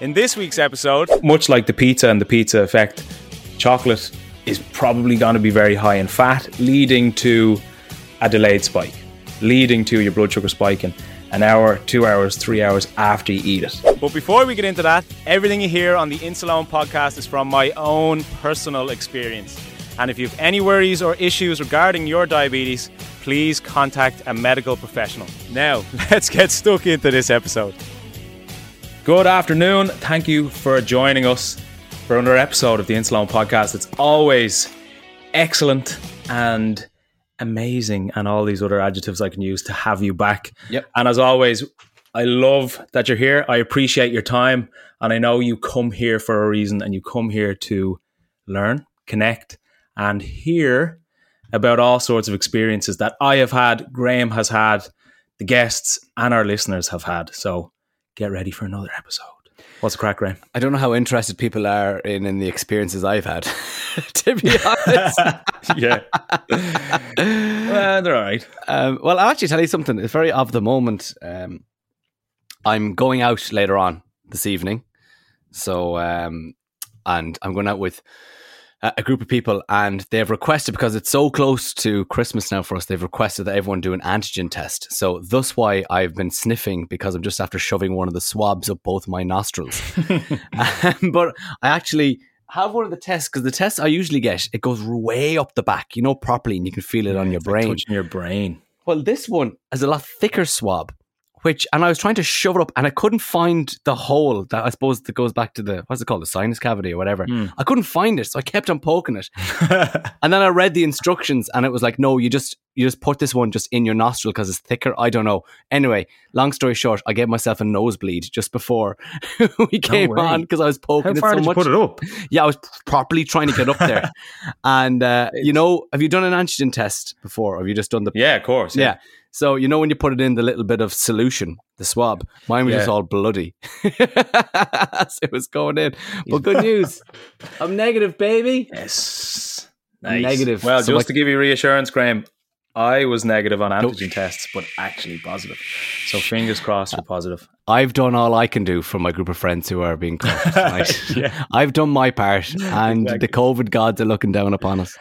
In this week's episode, much like the pizza and the pizza effect, chocolate is probably going to be very high in fat, leading to a delayed spike, leading to your blood sugar spiking an hour, two hours, three hours after you eat it. But before we get into that, everything you hear on the Insuleoin podcast is from my own personal experience. And if you have any worries or issues regarding your diabetes, please contact a medical professional. Now, let's get stuck into this episode. Good afternoon. Thank you for joining us for another episode of the Insuleoin podcast. It's always excellent and amazing, and all these other adjectives I can use to have you back. Yep. And as always, I love that you're here. I appreciate your time, and I know you come here for a reason, and you come here to learn, connect, and hear about all sorts of experiences that I have had, Graham has had, the guests and our listeners have had. So get ready for another episode. What's the crack, Graham? I don't know how interested people are in, in the experiences I've had, to be honest. yeah. well, they're all right. Um, well, I'll actually tell you something. It's very of the moment. Um, I'm going out later on this evening. So, um, and I'm going out with a group of people and they've requested because it's so close to Christmas now for us. They've requested that everyone do an antigen test. So thus why I've been sniffing because I'm just after shoving one of the swabs up both my nostrils. um, but I actually have one of the tests because the tests I usually get it goes way up the back, you know, properly, and you can feel it yeah, on your brain. Like touching your brain. Well, this one has a lot thicker swab which and I was trying to shove it up and I couldn't find the hole that I suppose that goes back to the what's it called the sinus cavity or whatever. Mm. I couldn't find it, so I kept on poking it. and then I read the instructions and it was like, no, you just you just put this one just in your nostril because it's thicker. I don't know. Anyway, long story short, I gave myself a nosebleed just before we came no on because I was poking How far it so did much. You put it up? Yeah, I was properly trying to get up there. and uh, you know, have you done an antigen test before? Or have you just done the? Yeah, of course. yeah. yeah. So you know when you put it in the little bit of solution, the swab, mine was yeah. just all bloody as it was going in. But good news, I'm negative, baby. Yes, nice. negative. Well, so just to give you reassurance, Graham, I was negative on antigen nope. tests, but actually positive. So fingers crossed you're positive. I've done all I can do for my group of friends who are being caught. Right? yeah. I've done my part, and exactly. the COVID gods are looking down upon us.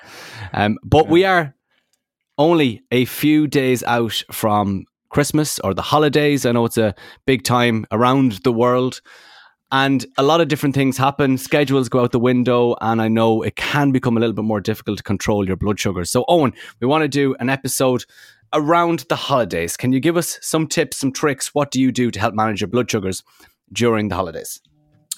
Um, but yeah. we are only a few days out from Christmas or the holidays. I know it's a big time around the world. And a lot of different things happen. Schedules go out the window, and I know it can become a little bit more difficult to control your blood sugar. So, Eoin, we want to do an episode around the holidays. Can you give us some tips, some tricks? What do you do to help manage your blood sugars during the holidays?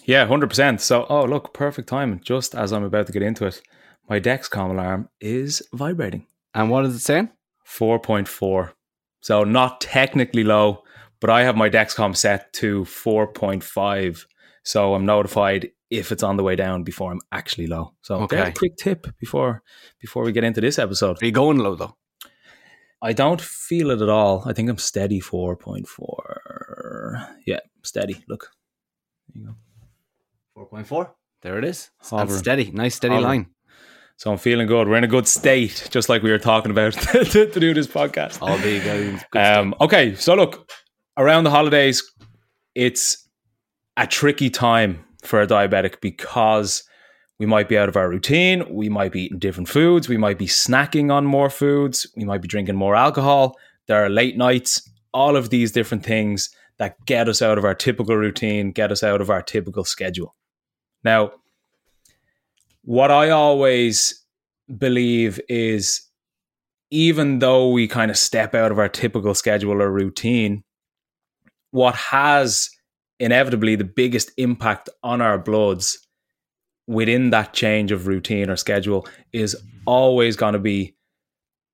Yeah, 100%. So, oh, look, perfect time. Just as I'm about to get into it, my Dexcom alarm is vibrating. And what is it saying? 4.4. So not technically low, but I have my Dexcom set to 4.5. So I'm notified if it's on the way down before I'm actually low. So okay. quick tip before before we get into this episode. Are you going low though? I don't feel it at all. I think I'm steady 4.4. Yeah, steady. Look. There you go. 4.4. There it is. Steady. Nice steady line. So I'm feeling good. We're in a good state, just like we were talking about to, to do this podcast. All the guys. Um, okay, so look, around the holidays, it's a tricky time for a diabetic because we might be out of our routine. We might be eating different foods. We might be snacking on more foods. We might be drinking more alcohol. There are late nights. All of these different things that get us out of our typical routine, get us out of our typical schedule. Now, what I always believe is even though we kind of step out of our typical schedule or routine, what has inevitably the biggest impact on our bloods within that change of routine or schedule is always going to be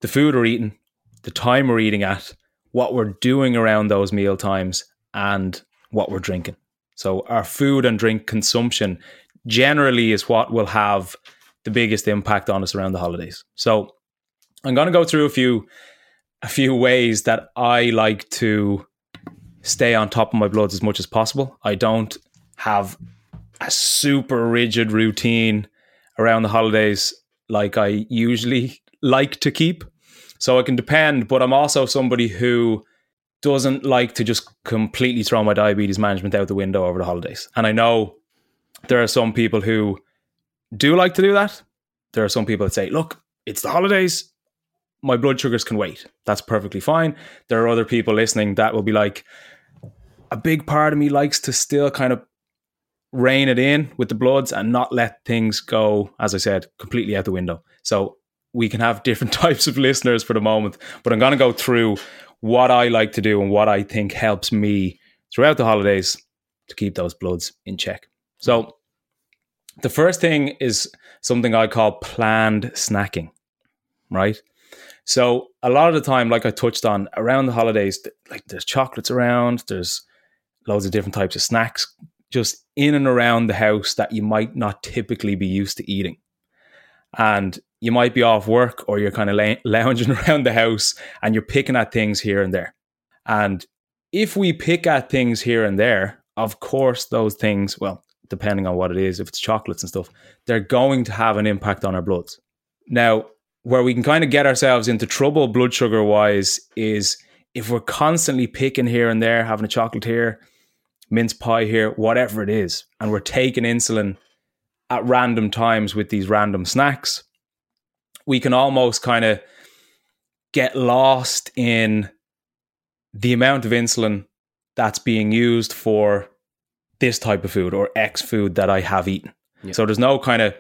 the food we're eating, the time we're eating at, what we're doing around those meal times, and what we're drinking. So, our food and drink consumption generally is what will have the biggest impact on us around the holidays. So, I'm going to go through a few a few ways that I like to stay on top of my bloods as much as possible. I don't have a super rigid routine around the holidays like I usually like to keep. So I can depend, but I'm also somebody who doesn't like to just completely throw my diabetes management out the window over the holidays. And I know there are some people who do like to do that. There are some people that say, look, it's the holidays. My blood sugars can wait. That's perfectly fine. There are other people listening that will be like, a big part of me likes to still kind of rein it in with the bloods and not let things go, as I said, completely out the window. So we can have different types of listeners for the moment, but I'm going to go through what I like to do and what I think helps me throughout the holidays to keep those bloods in check. So the first thing is something I call planned snacking, right? So a lot of the time, like I touched on, around the holidays, like there's chocolates around, there's loads of different types of snacks just in and around the house that you might not typically be used to eating. And you might be off work or you're kind of lounging around the house and you're picking at things here and there. And if we pick at things here and there, of course, those things, well, depending on what it is, if it's chocolates and stuff, they're going to have an impact on our bloods. Now, where we can kind of get ourselves into trouble blood sugar wise is if we're constantly picking here and there, having a chocolate here, mince pie here, whatever it is, and we're taking insulin at random times with these random snacks, we can almost kind of get lost in the amount of insulin that's being used for this type of food or X food that I have eaten. Yeah. So there's no kind of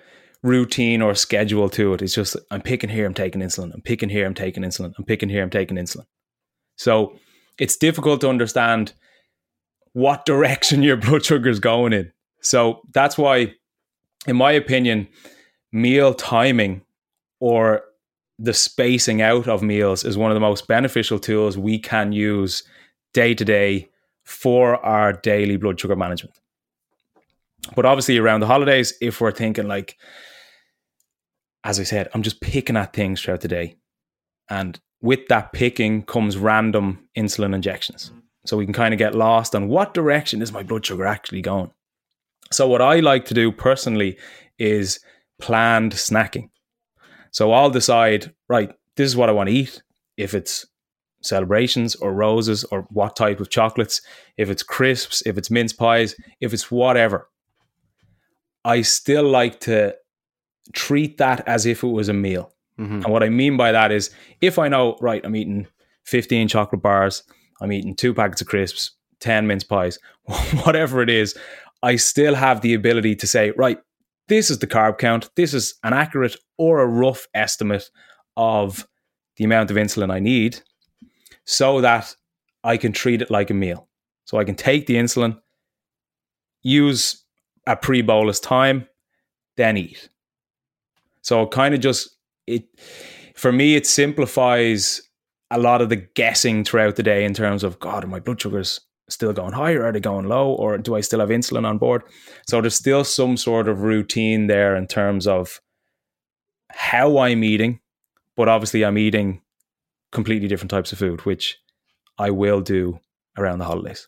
routine or schedule to it. It's just I'm picking here, I'm taking insulin. I'm picking here, I'm taking insulin. I'm picking here, I'm taking insulin. So it's difficult to understand what direction your blood sugar is going in. So that's why, in my opinion, meal timing or the spacing out of meals is one of the most beneficial tools we can use day to day for our daily blood sugar management. But obviously, around the holidays, if we're thinking like, as I said, I'm just picking at things throughout the day. And with that picking comes random insulin injections. Mm-hmm. So we can kind of get lost on what direction is my blood sugar actually going. So what I like to do personally is planned snacking. So I'll decide, right, this is what I want to eat. If it's celebrations or roses or what type of chocolates, if it's crisps, if it's mince pies, if it's whatever, I still like to treat that as if it was a meal. Mm-hmm. And what I mean by that is if I know, right, I'm eating 15 chocolate bars, I'm eating two packets of crisps, 10 mince pies, whatever it is, I still have the ability to say, right, this is the carb count. This is an accurate or a rough estimate of the amount of insulin I need so that I can treat it like a meal. So I can take the insulin, use a pre bolus time, then eat. So kind of just it for me it simplifies a lot of the guessing throughout the day in terms of God, are my blood sugars still going higher? Are they going low? Or do I still have insulin on board? So there's still some sort of routine there in terms of how I'm eating, but obviously I'm eating completely different types of food, which I will do around the holidays.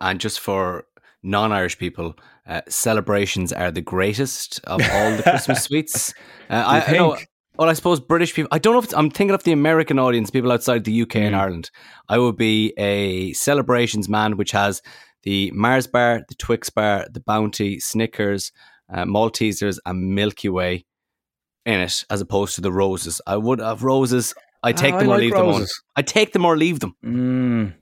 And just for non-Irish people, uh, celebrations are the greatest of all the Christmas sweets. Uh, I, I know. Well, I suppose British people. I don't know if I'm thinking of the American audience, people outside the UK mm. and Ireland. I would be a celebrations man, which has the Mars bar, the Twix bar, the Bounty, Snickers, uh, Maltesers, and Milky Way in it, as opposed to the roses. I would have roses. I take ah, them I or like leave roses. them. On. I take them or leave them. Mm.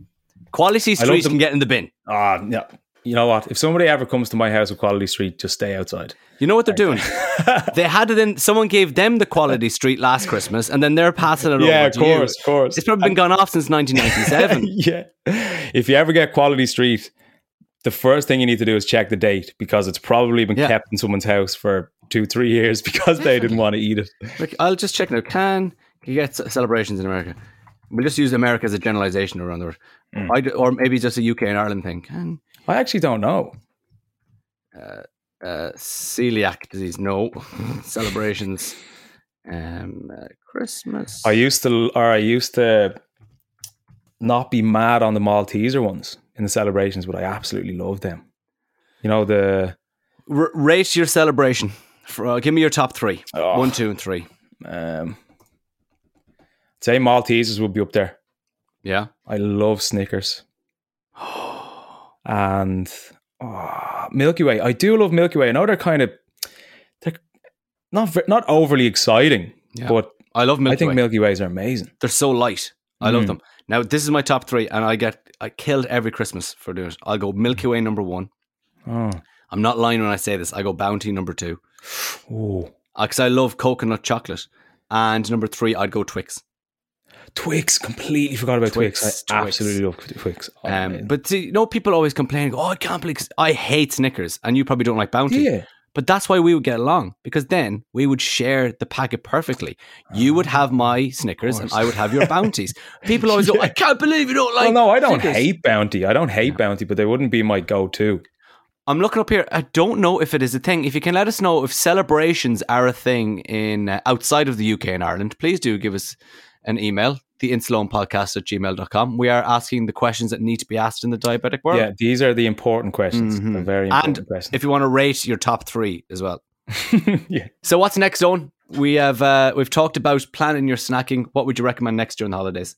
Quality Street can get in the bin. Ah, yeah. You know what? If somebody ever comes to my house with Quality Street, just stay outside. You know what they're doing? they had it in. Someone gave them the Quality Street last Christmas, and then they're passing it yeah, over. Yeah, of course, you. of course. It's probably been gone off since 1997. yeah. If you ever get Quality Street, the first thing you need to do is check the date because it's probably been yeah. kept in someone's house for two, three years because they didn't want to eat it. Look, I'll just check now. Can you get celebrations in America? We'll just use America as a generalization around the world. Mm. or maybe just a UK and Ireland thing. Can I actually don't know. Uh, uh, celiac disease, no. Celebrations, um, uh, Christmas. I used to, or I used to not be mad on the Malteser ones in the celebrations, but I absolutely love them. You know the R- rate your celebration. For, uh, give me your top three. Oh. One, two, and three. Um, say Maltesers would be up there. Yeah. I love Snickers. and oh, Milky Way. I do love Milky Way. I know they're kind of they're not not overly exciting, yeah. but I love Milky I think Way. Milky Ways are amazing. They're so light. I mm. love them. Now this is my top three, and I get I killed every Christmas for doing it. I'll go Milky Way number one. Oh. I'm not lying when I say this. I go Bounty number two. Oh, because I love coconut chocolate. And number three, I'd go Twix. Twix, completely forgot about Twix. Twix. I Twix. absolutely love Twix. Oh, um, but see, you know, people always complain, "Oh, I can't believe I hate Snickers," and you probably don't like Bounty. Yeah. But that's why we would get along because then we would share the packet perfectly. You would have my Snickers and I would have your bounties. People always yeah. go, I can't believe you don't like. Well, no, I don't Snickers. hate Bounty. I don't hate yeah. Bounty, but they wouldn't be my go-to. I'm looking up here. I don't know if it is a thing. If you can let us know if celebrations are a thing in uh, outside of the UK and Ireland, please do give us an email the Insuleoin podcast at gmail.com. We are asking the questions that need to be asked in the diabetic world. Yeah, these are the important questions. Mm-hmm. The very important and questions. If you want to rate your top three as well. yeah. So what's next, Eoin? We have uh, we've talked about planning your snacking. What would you recommend next during the holidays?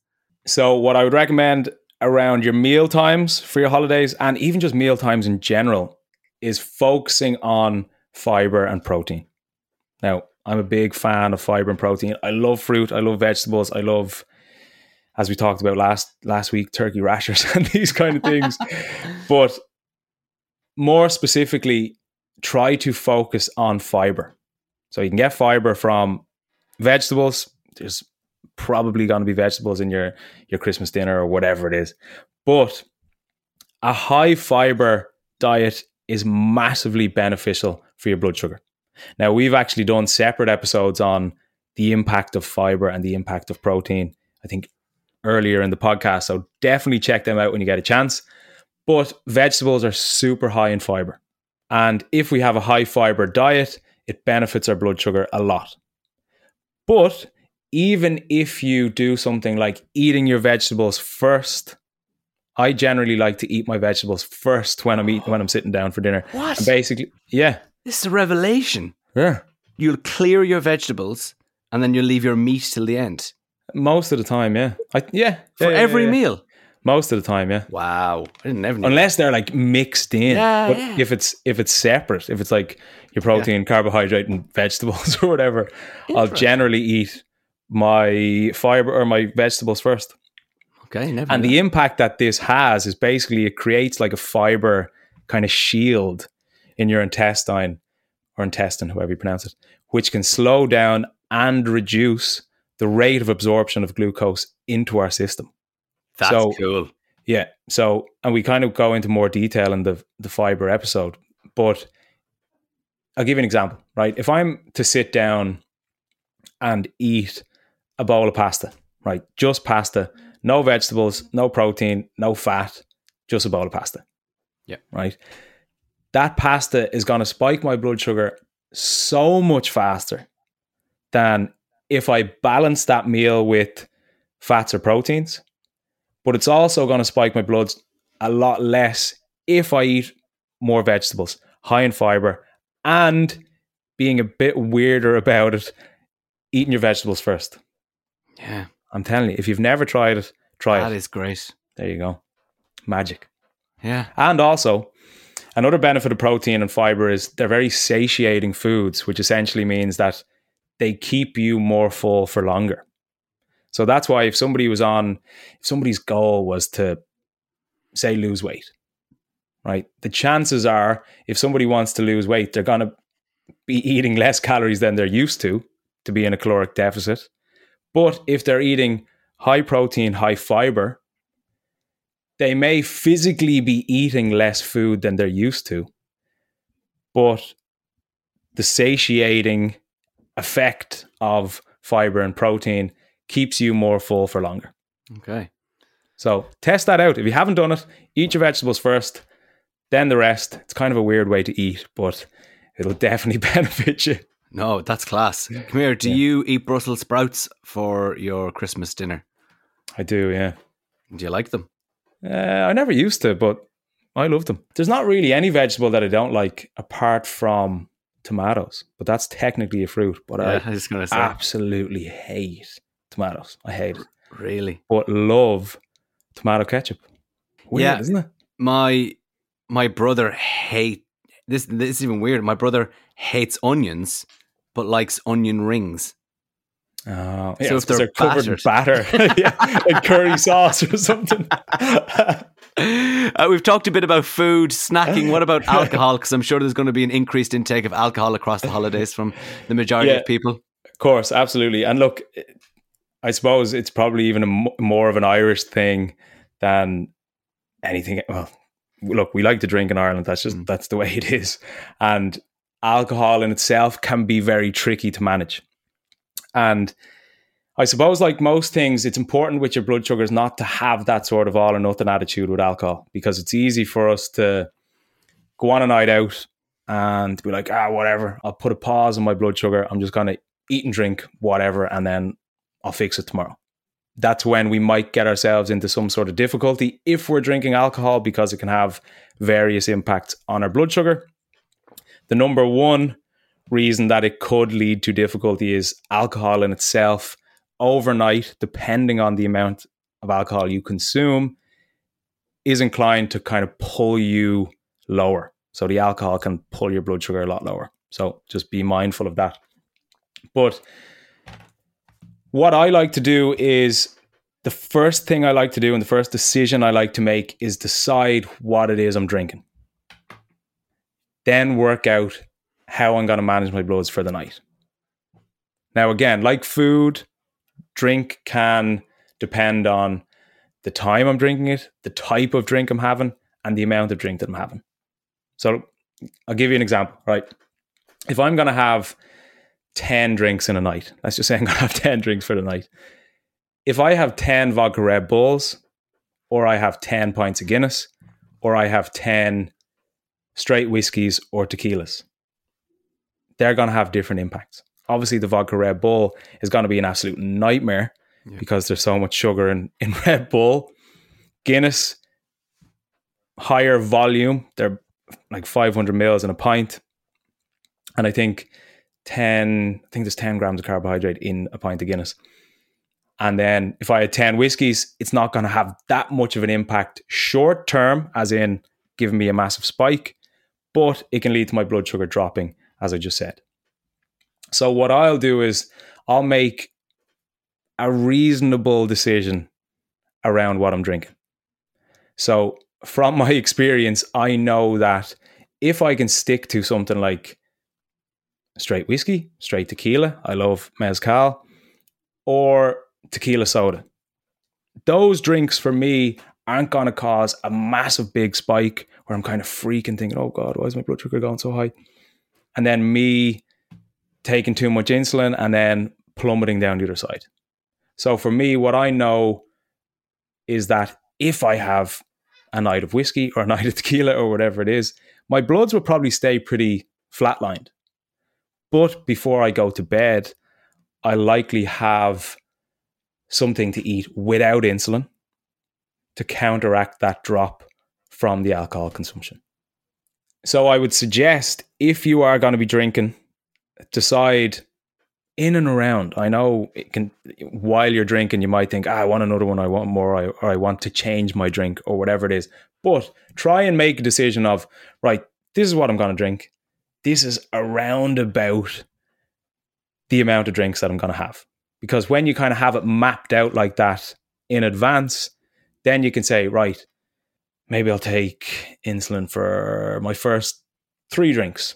So what I would recommend around your meal times for your holidays and even just meal times in general is focusing on fiber and protein. Now, I'm a big fan of fiber and protein. I love fruit, I love vegetables, I love as we talked about last last week, turkey rashers and these kind of things. but more specifically, try to focus on fiber. So you can get fiber from vegetables. There's probably going to be vegetables in your your Christmas dinner or whatever it is. But a high fiber diet is massively beneficial for your blood sugar. Now, we've actually done separate episodes on the impact of fiber and the impact of protein. I think earlier in the podcast. So definitely check them out when you get a chance. But vegetables are super high in fiber. And if we have a high fiber diet, it benefits our blood sugar a lot. But even if you do something like eating your vegetables first, I generally like to eat my vegetables first when I'm eating when I'm sitting down for dinner. What? And basically, yeah. This is a revelation. Yeah. You'll clear your vegetables and then you'll leave your meat till the end. Most of the time, yeah. I, yeah. For yeah, every yeah, meal. Most of the time, yeah. Wow. I didn't never Unless they're like mixed in. Yeah, but yeah. if it's if it's separate, if it's like your protein, carbohydrate, and vegetables or whatever, I'll generally eat my fiber or my vegetables first. Okay, never. And the impact that this has is basically it creates like a fiber kind of shield in your intestine or intestine, however you pronounce it, which can slow down and reduce the rate of absorption of glucose into our system. That's so, cool. Yeah. So, and we kind of go into more detail in the the fiber episode, but I'll give you an example, right? If I'm to sit down and eat a bowl of pasta, right? Just pasta, no vegetables, no protein, no fat, just a bowl of pasta. Yeah. Right. That pasta is going to spike my blood sugar so much faster than if I balance that meal with fats or proteins, but it's also going to spike my bloods a lot less if I eat more vegetables, high in fiber, and being a bit weirder about it, eating your vegetables first. Yeah. I'm telling you, if you've never tried it, try that it. That is great. There you go. Magic. Yeah. And also, another benefit of protein and fiber is they're very satiating foods, which essentially means that they keep you more full for longer. So that's why if somebody was on, if somebody's goal was to say lose weight, right? The chances are if somebody wants to lose weight, they're going to be eating less calories than they're used to to be in a caloric deficit. But if they're eating high protein, high fiber, they may physically be eating less food than they're used to. But the satiating effect of fiber and protein keeps you more full for longer. Okay. So test that out. If you haven't done it, eat your vegetables first, then the rest. It's kind of a weird way to eat, but it'll definitely benefit you. No, that's class. Come here. Do yeah. you eat Brussels sprouts for your Christmas dinner? I do, yeah. Do you like them? Uh, I never used to, but I love them. There's not really any vegetable that I don't like apart from tomatoes, but that's technically a fruit. But yeah, I, I was gonna say. absolutely hate tomatoes. I hate it. Really? But love tomato ketchup. Weird, yeah, isn't it? My my brother hate this. This is even weird. My brother hates onions, but likes onion rings. Oh, yeah, so if they're, they're covered in batter, yeah, like curry sauce or something. uh, we've talked a bit about food, snacking. What about alcohol? Because I'm sure there's going to be an increased intake of alcohol across the holidays from the majority yeah, of people. Of course, absolutely. And look, I suppose it's probably even a, more of an Irish thing than anything. Well, look, we like to drink in Ireland. That's just mm. that's the way it is, and alcohol in itself can be very tricky to manage. And I suppose, like most things, it's important with your blood sugars not to have that sort of all or nothing attitude with alcohol because it's easy for us to go on a night out and be like, ah, whatever. I'll put a pause on my blood sugar. I'm just going to eat and drink whatever, and then I'll fix it tomorrow. That's when we might get ourselves into some sort of difficulty if we're drinking alcohol because it can have various impacts on our blood sugar. The number one reason that it could lead to difficulty is alcohol in itself overnight, depending on the amount of alcohol you consume, is inclined to kind of pull you lower. So the alcohol can pull your blood sugar a lot lower. So just be mindful of that. But what I like to do is the first thing I like to do and the first decision I like to make is decide what it is I'm drinking. Then work out how I'm going to manage my bloods for the night. Now, again, like food, drink can depend on the time I'm drinking it, the type of drink I'm having, and the amount of drink that I'm having. So I'll give you an example, right? If I'm going to have 10 drinks in a night. Let's just say I'm going to have 10 drinks for the night. If I have 10 vodka Red Bulls, or I have 10 pints of Guinness, or I have 10 straight whiskeys or tequilas, they're going to have different impacts. Obviously, the vodka Red Bull is going to be an absolute nightmare yeah. because there's so much sugar in, in Red Bull. Guinness, higher volume, they're like 500 mils in a pint. And I think 10, I think there's 10 grams of carbohydrate in a pint of Guinness. And then if I had 10 whiskies, it's not going to have that much of an impact short term, as in giving me a massive spike, but it can lead to my blood sugar dropping, as I just said. So, what I'll do is I'll make a reasonable decision around what I'm drinking. So, from my experience, I know that if I can stick to something like straight whiskey, straight tequila. I love mezcal or tequila soda. Those drinks for me aren't going to cause a massive big spike where I'm kind of freaking thinking, oh God, why is my blood sugar going so high? And then me taking too much insulin and then plummeting down the other side. So for me, what I know is that if I have a night of whiskey or a night of tequila or whatever it is, my bloods will probably stay pretty flatlined. But before I go to bed, I likely have something to eat without insulin to counteract that drop from the alcohol consumption. So I would suggest if you are going to be drinking, decide in and around. I know it can while you're drinking, you might think, ah, I want another one, I want more, or I want to change my drink, or whatever it is. But try and make a decision of right, this is what I'm going to drink. This is around about the amount of drinks that I'm going to have. Because when you kind of have it mapped out like that in advance, then you can say, right, maybe I'll take insulin for my first three drinks.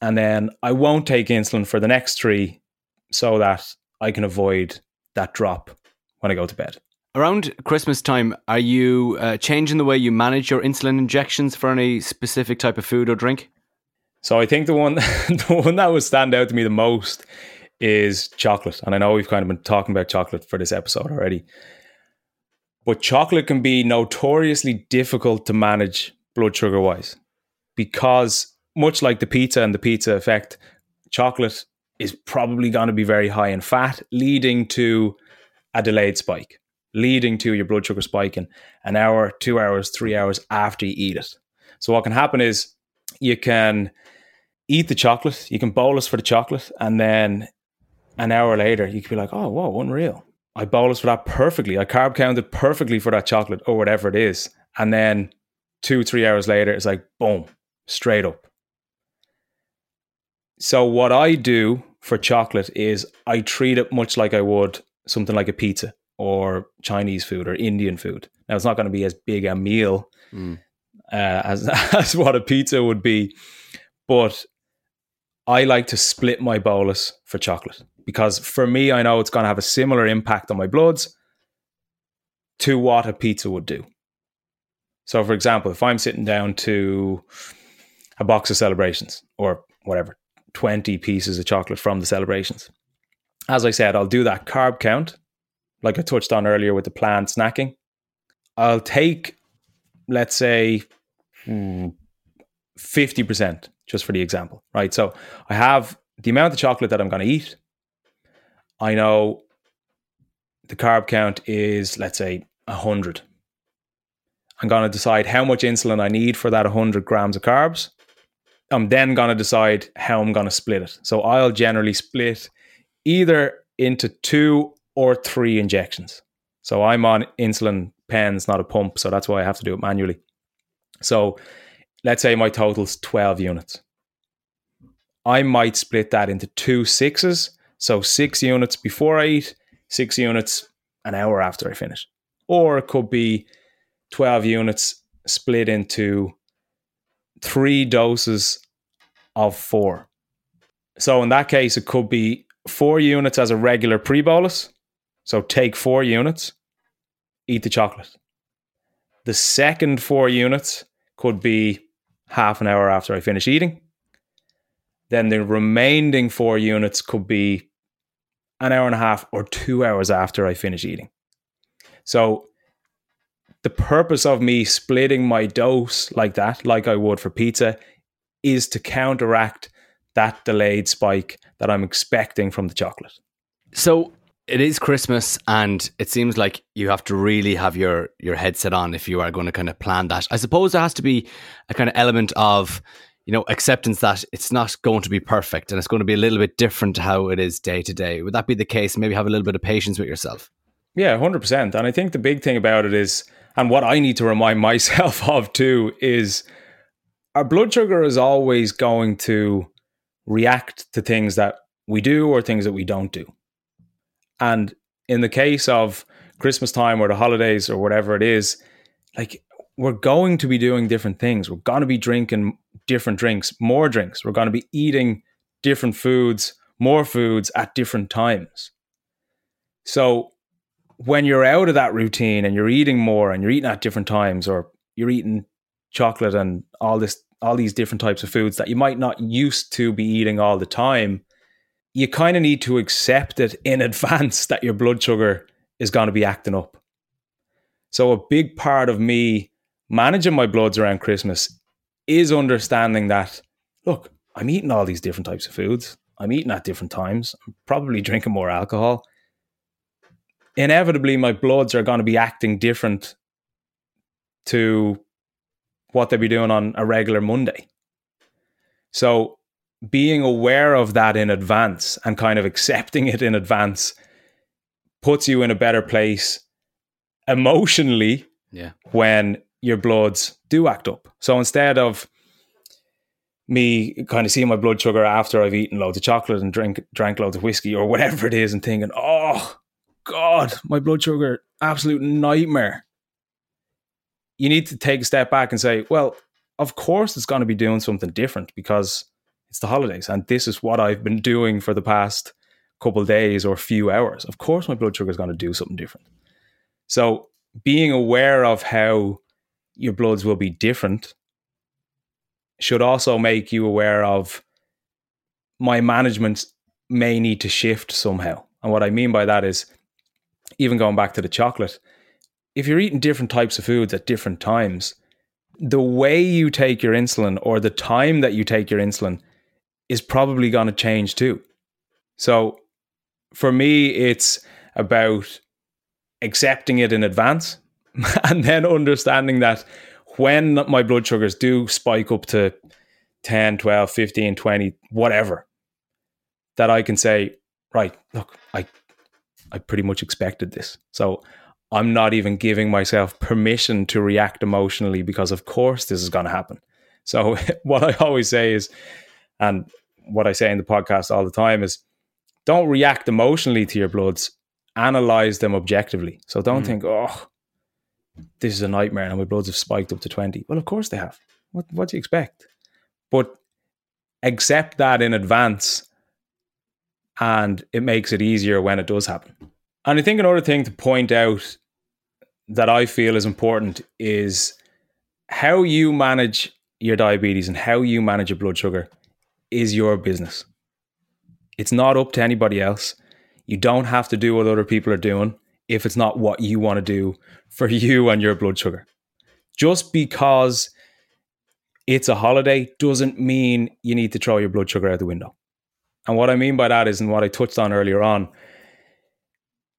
And then I won't take insulin for the next three so that I can avoid that drop when I go to bed. Around Christmas time, are you uh, changing the way you manage your insulin injections for any specific type of food or drink? So I think the one the one that would stand out to me the most is chocolate. And I know we've kind of been talking about chocolate for this episode already. But chocolate can be notoriously difficult to manage blood sugar wise because, much like the pizza and the pizza effect, chocolate is probably going to be very high in fat, leading to a delayed spike, leading to your blood sugar spiking an hour, two hours, three hours after you eat it. So, what can happen is you can eat the chocolate, you can bolus for the chocolate, and then an hour later, you could be like, oh, whoa, unreal. I bolus for that perfectly. I carb counted perfectly for that chocolate or whatever it is. And then two, three hours later, it's like, boom, straight up. So, what I do for chocolate is I treat it much like I would something like a pizza or Chinese food or Indian food. Now, it's not going to be as big a meal mm. uh, as, as what a pizza would be, but I like to split my bolus for chocolate because for me, I know it's going to have a similar impact on my bloods to what a pizza would do. So, for example, if I'm sitting down to a box of celebrations or whatever, 20 pieces of chocolate from the celebrations, as I said, I'll do that carb count, like I touched on earlier with the planned snacking. I'll take, let's say, 50% hmm, just for the example, right? So I have the amount of chocolate that I'm going to eat I know the carb count is, let's say, 100. I'm going to decide how much insulin I need for that 100 grams of carbs. I'm then going to decide how I'm going to split it. So I'll generally split either into two or three injections. So I'm on insulin pens, not a pump. So that's why I have to do it manually. So let's say my total's 12 units. I might split that into two sixes so six units before I eat, six units an hour after I finish. Or it could be 12 units split into three doses of four. So in that case, it could be four units as a regular pre bolus. So take four units, eat the chocolate. The second four units could be half an hour after I finish eating. Then the remaining four units could be an hour and a half or two hours after I finish eating. So the purpose of me splitting my dose like that, like I would for pizza, is to counteract that delayed spike that I'm expecting from the chocolate. So it is Christmas, and it seems like you have to really have your your headset on if you are going to kind of plan that. I suppose there has to be a kind of element of you know, acceptance that it's not going to be perfect and it's going to be a little bit different to how it is day to day. Would that be the case? Maybe have a little bit of patience with yourself. Yeah, 100%. And I think the big thing about it is, and what I need to remind myself of too, is our blood sugar is always going to react to things that we do or things that we don't do. And in the case of Christmas time or the holidays or whatever it is, like we're going to be doing different things. We're going to be drinking different drinks, more drinks. We're going to be eating different foods, more foods at different times. So when you're out of that routine and you're eating more and you're eating at different times or you're eating chocolate and all this all these different types of foods that you might not used to be eating all the time, you kind of need to accept it in advance that your blood sugar is going to be acting up. So a big part of me managing my bloods around Christmas is understanding that, look, I'm eating all these different types of foods. I'm eating at different times. I'm probably drinking more alcohol. Inevitably, my bloods are going to be acting different to what they'd be doing on a regular Monday. So being aware of that in advance and kind of accepting it in advance puts you in a better place emotionally yeah. when your bloods do act up. So instead of me kind of seeing my blood sugar after I've eaten loads of chocolate and drink drank loads of whiskey or whatever it is and thinking, oh God, my blood sugar, absolute nightmare. You need to take a step back and say, well, of course it's going to be doing something different because it's the holidays and this is what I've been doing for the past couple days or few hours. Of course my blood sugar is going to do something different. So being aware of how your bloods will be different should also make you aware of my management may need to shift somehow. And what I mean by that is even going back to the chocolate, if you're eating different types of foods at different times, the way you take your insulin or the time that you take your insulin is probably going to change too. So for me, it's about accepting it in advance and then understanding that when my blood sugars do spike up to 10, 12, 15, 20, whatever, that I can say, right, look, I I pretty much expected this. So I'm not even giving myself permission to react emotionally because of course this is going to happen. So what I always say is and what I say in the podcast all the time is don't react emotionally to your bloods, analyze them objectively. So don't mm. think, oh, this is a nightmare and my bloods have spiked up to 20. Well, of course they have. What, what do you expect? But accept that in advance and it makes it easier when it does happen. And I think another thing to point out that I feel is important is how you manage your diabetes and how you manage your blood sugar is your business. It's not up to anybody else. You don't have to do what other people are doing if it's not what you want to do for you and your blood sugar. Just because it's a holiday doesn't mean you need to throw your blood sugar out the window. And what I mean by that is, and what I touched on earlier on,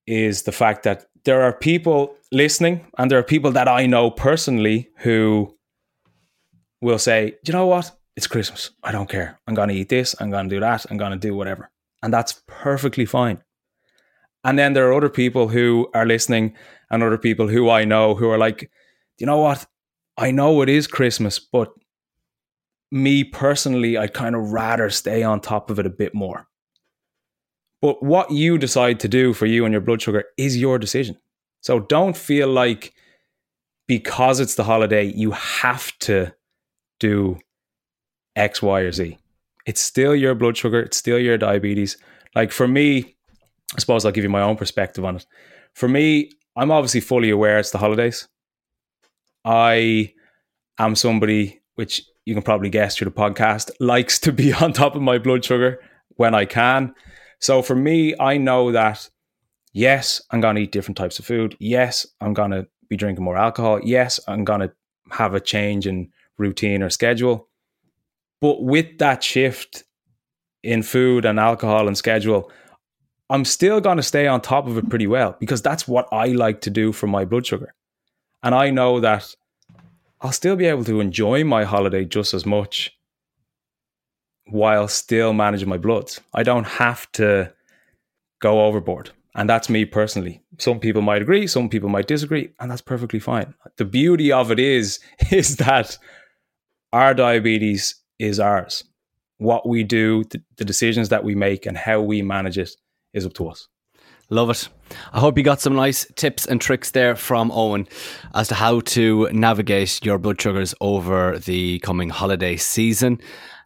is the fact that there are people listening, and there are people that I know personally who will say, you know what? It's Christmas. I don't care. I'm going to eat this. I'm going to do that. I'm going to do whatever. And that's perfectly fine. And then there are other people who are listening and other people who I know who are like, you know what? I know it is Christmas, but me personally, I'd kind of rather stay on top of it a bit more. But what you decide to do for you and your blood sugar is your decision. So don't feel like because it's the holiday, you have to do X, Y, or Z. It's still your blood sugar, it's still your diabetes. Like for me, I suppose I'll give you my own perspective on it. For me, I'm obviously fully aware it's the holidays. I am somebody which you can probably guess through the podcast likes to be on top of my blood sugar when I can. So for me, I know that yes, I'm going to eat different types of food. Yes, I'm going to be drinking more alcohol. Yes, I'm going to have a change in routine or schedule. But with that shift in food and alcohol and schedule, I'm still going to stay on top of it pretty well because that's what I like to do for my blood sugar. And I know that I'll still be able to enjoy my holiday just as much while still managing my bloods. I don't have to go overboard. And that's me personally. Some people might agree, some people might disagree, and that's perfectly fine. The beauty of it is is that our diabetes is ours. What we do, the, the decisions that we make and how we manage it is up to us. Love it. I hope you got some nice tips and tricks there from Eoin as to how to navigate your blood sugars over the coming holiday season.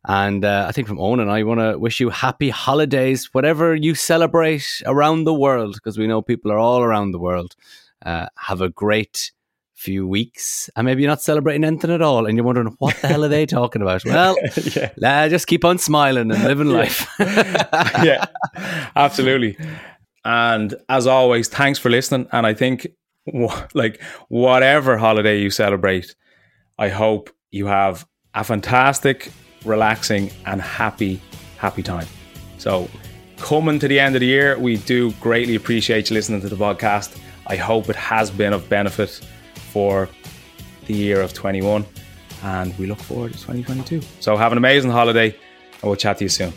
And uh, I think from Eoin and I want to wish you happy holidays, whatever you celebrate around the world, because we know people are all around the world. Uh, have a great few weeks and maybe you're not celebrating anything at all and you're wondering what the hell are they talking about? Well yeah. just keep on smiling and living life. Yeah. Absolutely. And as always thanks for listening. And i think like whatever holiday you celebrate i hope you have a fantastic relaxing and happy happy time. So coming to the end of the year we do greatly appreciate you listening to the podcast. I hope it has been of benefit for the year of 21. and we look forward to 2022. So have an amazing holiday, and we'll chat to you soon.